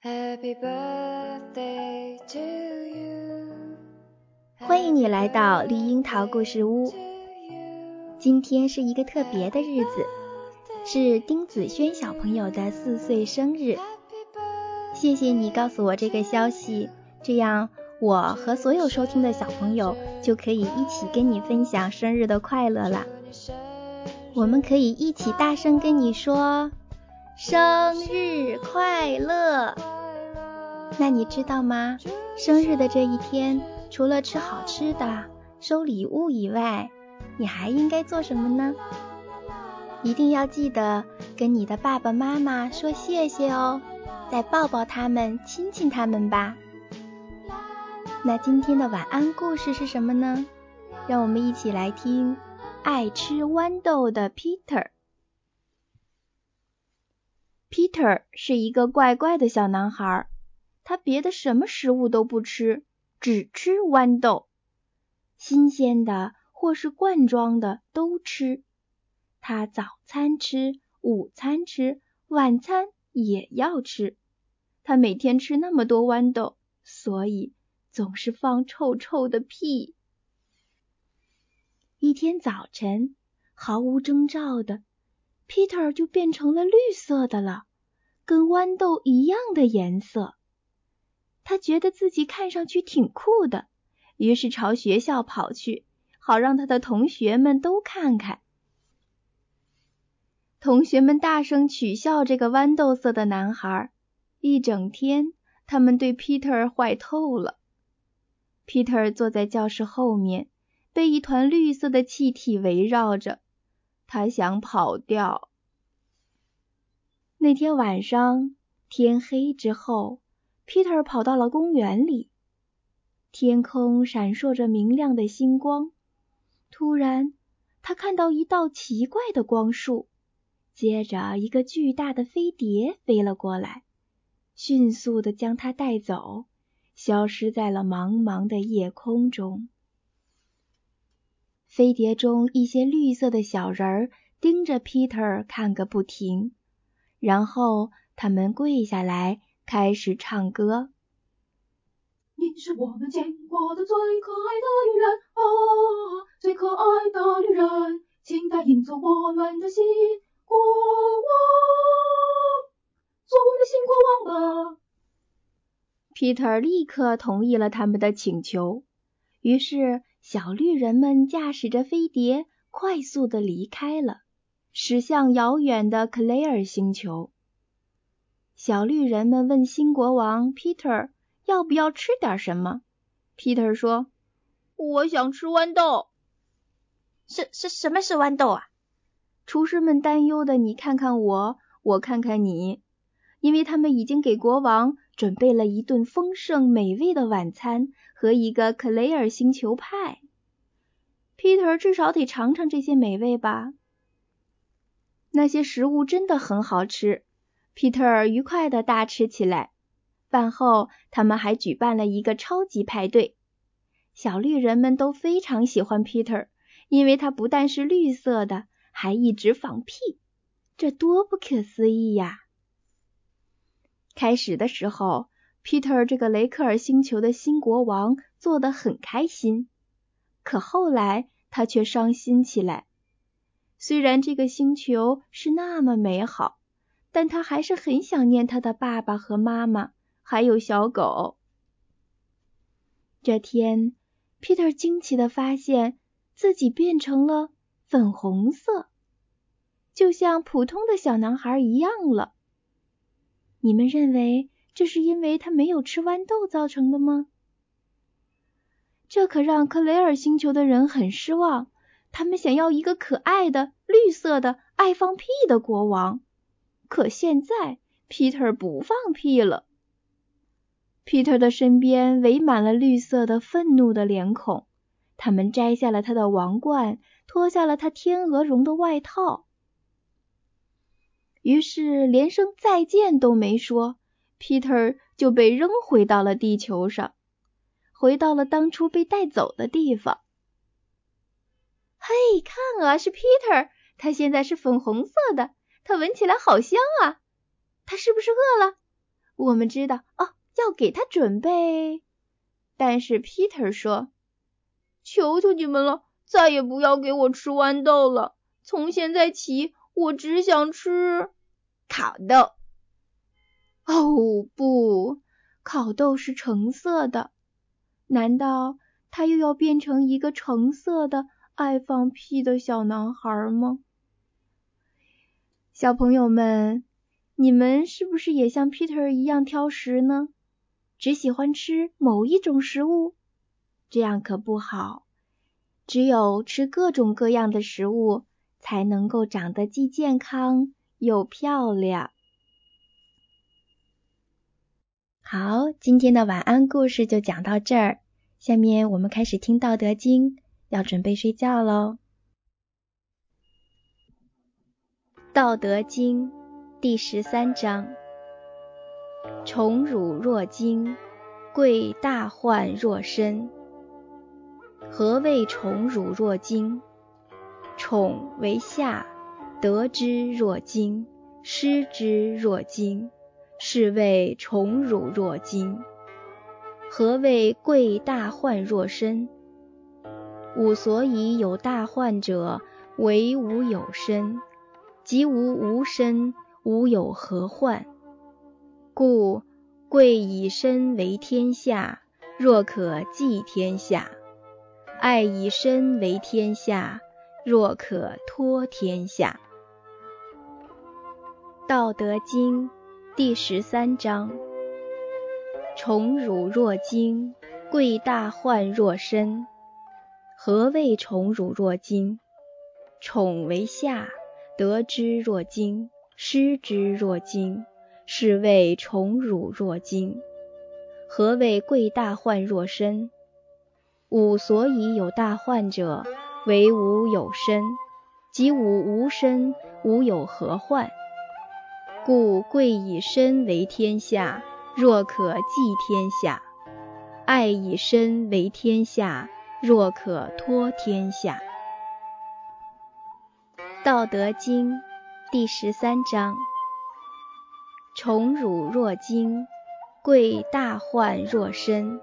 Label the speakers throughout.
Speaker 1: 欢迎你来到绿樱桃故事屋。今天是一个特别的日子，是丁子轩小朋友的四岁生日。谢谢你告诉我这个消息，这样我和所有收听的小朋友就可以一起跟你分享生日的快乐了。我们可以一起大声跟你说生日快乐。那你知道吗？生日的这一天，除了吃好吃的、收礼物以外，你还应该做什么呢？一定要记得跟你的爸爸妈妈说谢谢哦，再抱抱他们，亲亲他们吧。那今天的晚安故事是什么呢？让我们一起来听。爱吃豌豆的 Peter。Peter 是一个怪怪的小男孩，他别的什么食物都不吃，只吃豌豆，新鲜的或是罐装的都吃。他早餐吃，午餐吃，晚餐也要吃。他每天吃那么多豌豆，所以总是放臭臭的屁。一天早晨，毫无征兆的，Peter 就变成了绿色的了，跟豌豆一样的颜色。他觉得自己看上去挺酷的，于是朝学校跑去，好让他的同学们都看看。同学们大声取笑这个豌豆色的男孩，一整天他们对 Peter 坏透了。Peter 坐在教室后面。被一团绿色的气体围绕着，他想跑掉。那天晚上天黑之后，Peter 跑到了公园里，天空闪烁着明亮的星光。突然，他看到一道奇怪的光束，接着一个巨大的飞碟飞了过来，迅速的将他带走，消失在了茫茫的夜空中。飞碟中一些绿色的小人儿盯着 Peter 看个不停，然后他们跪下来开始唱歌。
Speaker 2: 你是我们见过的最可爱的女人啊，最可爱的女人，请答应做我们的新国王，做我们的新国王吧。
Speaker 1: Peter 立刻同意了他们的请求，于是。小绿人们驾驶着飞碟快速的离开了，驶向遥远的克雷尔星球。小绿人们问新国王 Peter 要不要吃点什么。Peter 说：“
Speaker 3: 我想吃豌豆。”“
Speaker 4: 是是什么是豌豆啊？”
Speaker 1: 厨师们担忧的你看看我，我看看你，因为他们已经给国王准备了一顿丰盛美味的晚餐。和一个克雷尔星球派，Peter 至少得尝尝这些美味吧。那些食物真的很好吃，Peter 愉快的大吃起来。饭后，他们还举办了一个超级派对。小绿人们都非常喜欢 Peter，因为他不但是绿色的，还一直放屁，这多不可思议呀！开始的时候。Peter 这个雷克尔星球的新国王做得很开心，可后来他却伤心起来。虽然这个星球是那么美好，但他还是很想念他的爸爸和妈妈，还有小狗。这天，Peter 惊奇的发现自己变成了粉红色，就像普通的小男孩一样了。你们认为？这是因为他没有吃豌豆造成的吗？这可让克雷尔星球的人很失望。他们想要一个可爱的、绿色的、爱放屁的国王。可现在，Peter 不放屁了。Peter 的身边围满了绿色的、愤怒的脸孔。他们摘下了他的王冠，脱下了他天鹅绒的外套，于是连声再见都没说。Peter 就被扔回到了地球上，回到了当初被带走的地方。嘿，看啊，是 Peter，他现在是粉红色的，他闻起来好香啊！他是不是饿了？我们知道哦，要给他准备。但是 Peter 说：“
Speaker 3: 求求你们了，再也不要给我吃豌豆了。从现在起，我只想吃
Speaker 4: 烤豆。”
Speaker 1: 哦，不，烤豆是橙色的。难道他又要变成一个橙色的爱放屁的小男孩吗？小朋友们，你们是不是也像 Peter 一样挑食呢？只喜欢吃某一种食物？这样可不好。只有吃各种各样的食物，才能够长得既健康又漂亮。好，今天的晚安故事就讲到这儿。下面我们开始听《道德经》，要准备睡觉喽。《道德经》第十三章：宠辱若惊，贵大患若身。何谓宠辱若惊？宠为下，得之若惊，失之若惊，是谓宠辱若惊。何谓贵大患若身？吾所以有大患者，为吾有身。即无无身，吾有何患？故贵以身为天下，若可寄天下；爱以身为天下，若可托天下。道德经第十三章：宠辱若惊，贵大患若身。何谓宠辱若惊？宠为下。得之若惊，失之若惊，是谓宠辱若惊。何谓贵大患若身？吾所以有大患者，为吾有身。即吾无身，吾有何患？故贵以身为天下，若可寄天下；爱以身为天下，若可托天下。道德经第十三章：宠辱若惊，贵大患若身。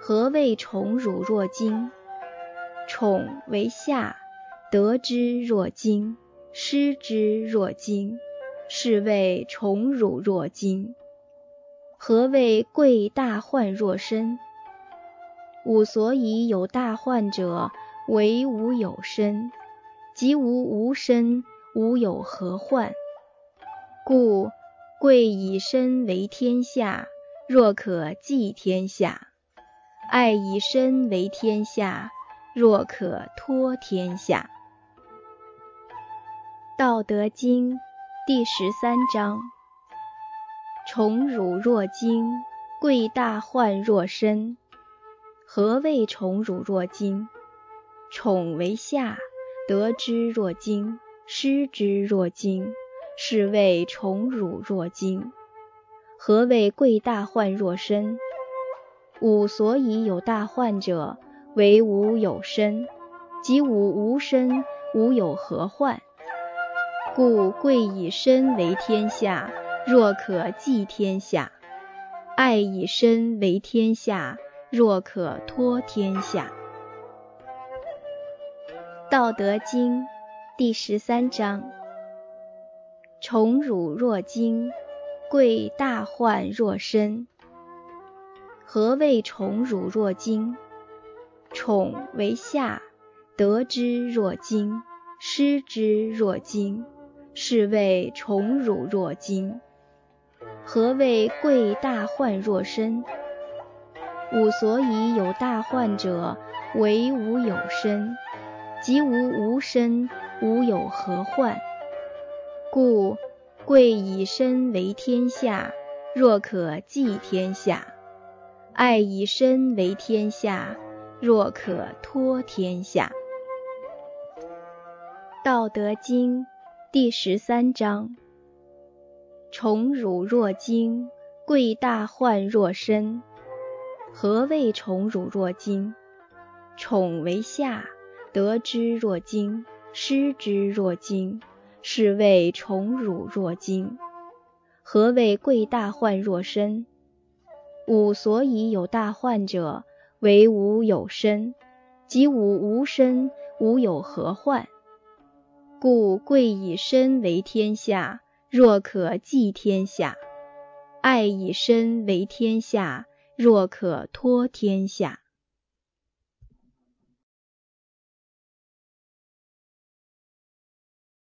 Speaker 1: 何谓宠辱若惊？宠为下，得之若惊，失之若惊，是谓宠辱若惊。何谓贵大患若身？吾所以有大患者，为吾有身。即无无身，吾有何患？故贵以身为天下，若可寄天下；爱以身为天下，若可托天下。道德经第十三章：宠辱若惊，贵大患若身。何谓宠辱若惊？宠为下。得之若惊，失之若惊，是谓宠辱若惊。何谓贵大患若身？吾所以有大患者，为吾有身。即吾无身，吾有何患？故贵以身为天下，若可寄天下；爱以身为天下，若可托天下。道德经第十三章：宠辱若惊，贵大患若身。何谓宠辱若惊？宠为下，得之若惊，失之若惊，是谓宠辱若惊。何谓贵大患若身？吾所以有大患者，为吾有身。即无无身，吾有何患？故贵以身为天下，若可寄天下；爱以身为天下，若可托天下。道德经第十三章：宠辱若惊，贵大患若身。何谓宠辱若惊？宠为下。得之若惊，失之若惊，是谓宠辱若惊。何谓贵大患若身？吾所以有大患者，为吾有身；即吾无身，吾有何患？故贵以身为天下，若可寄天下；爱以身为天下，若可托天下。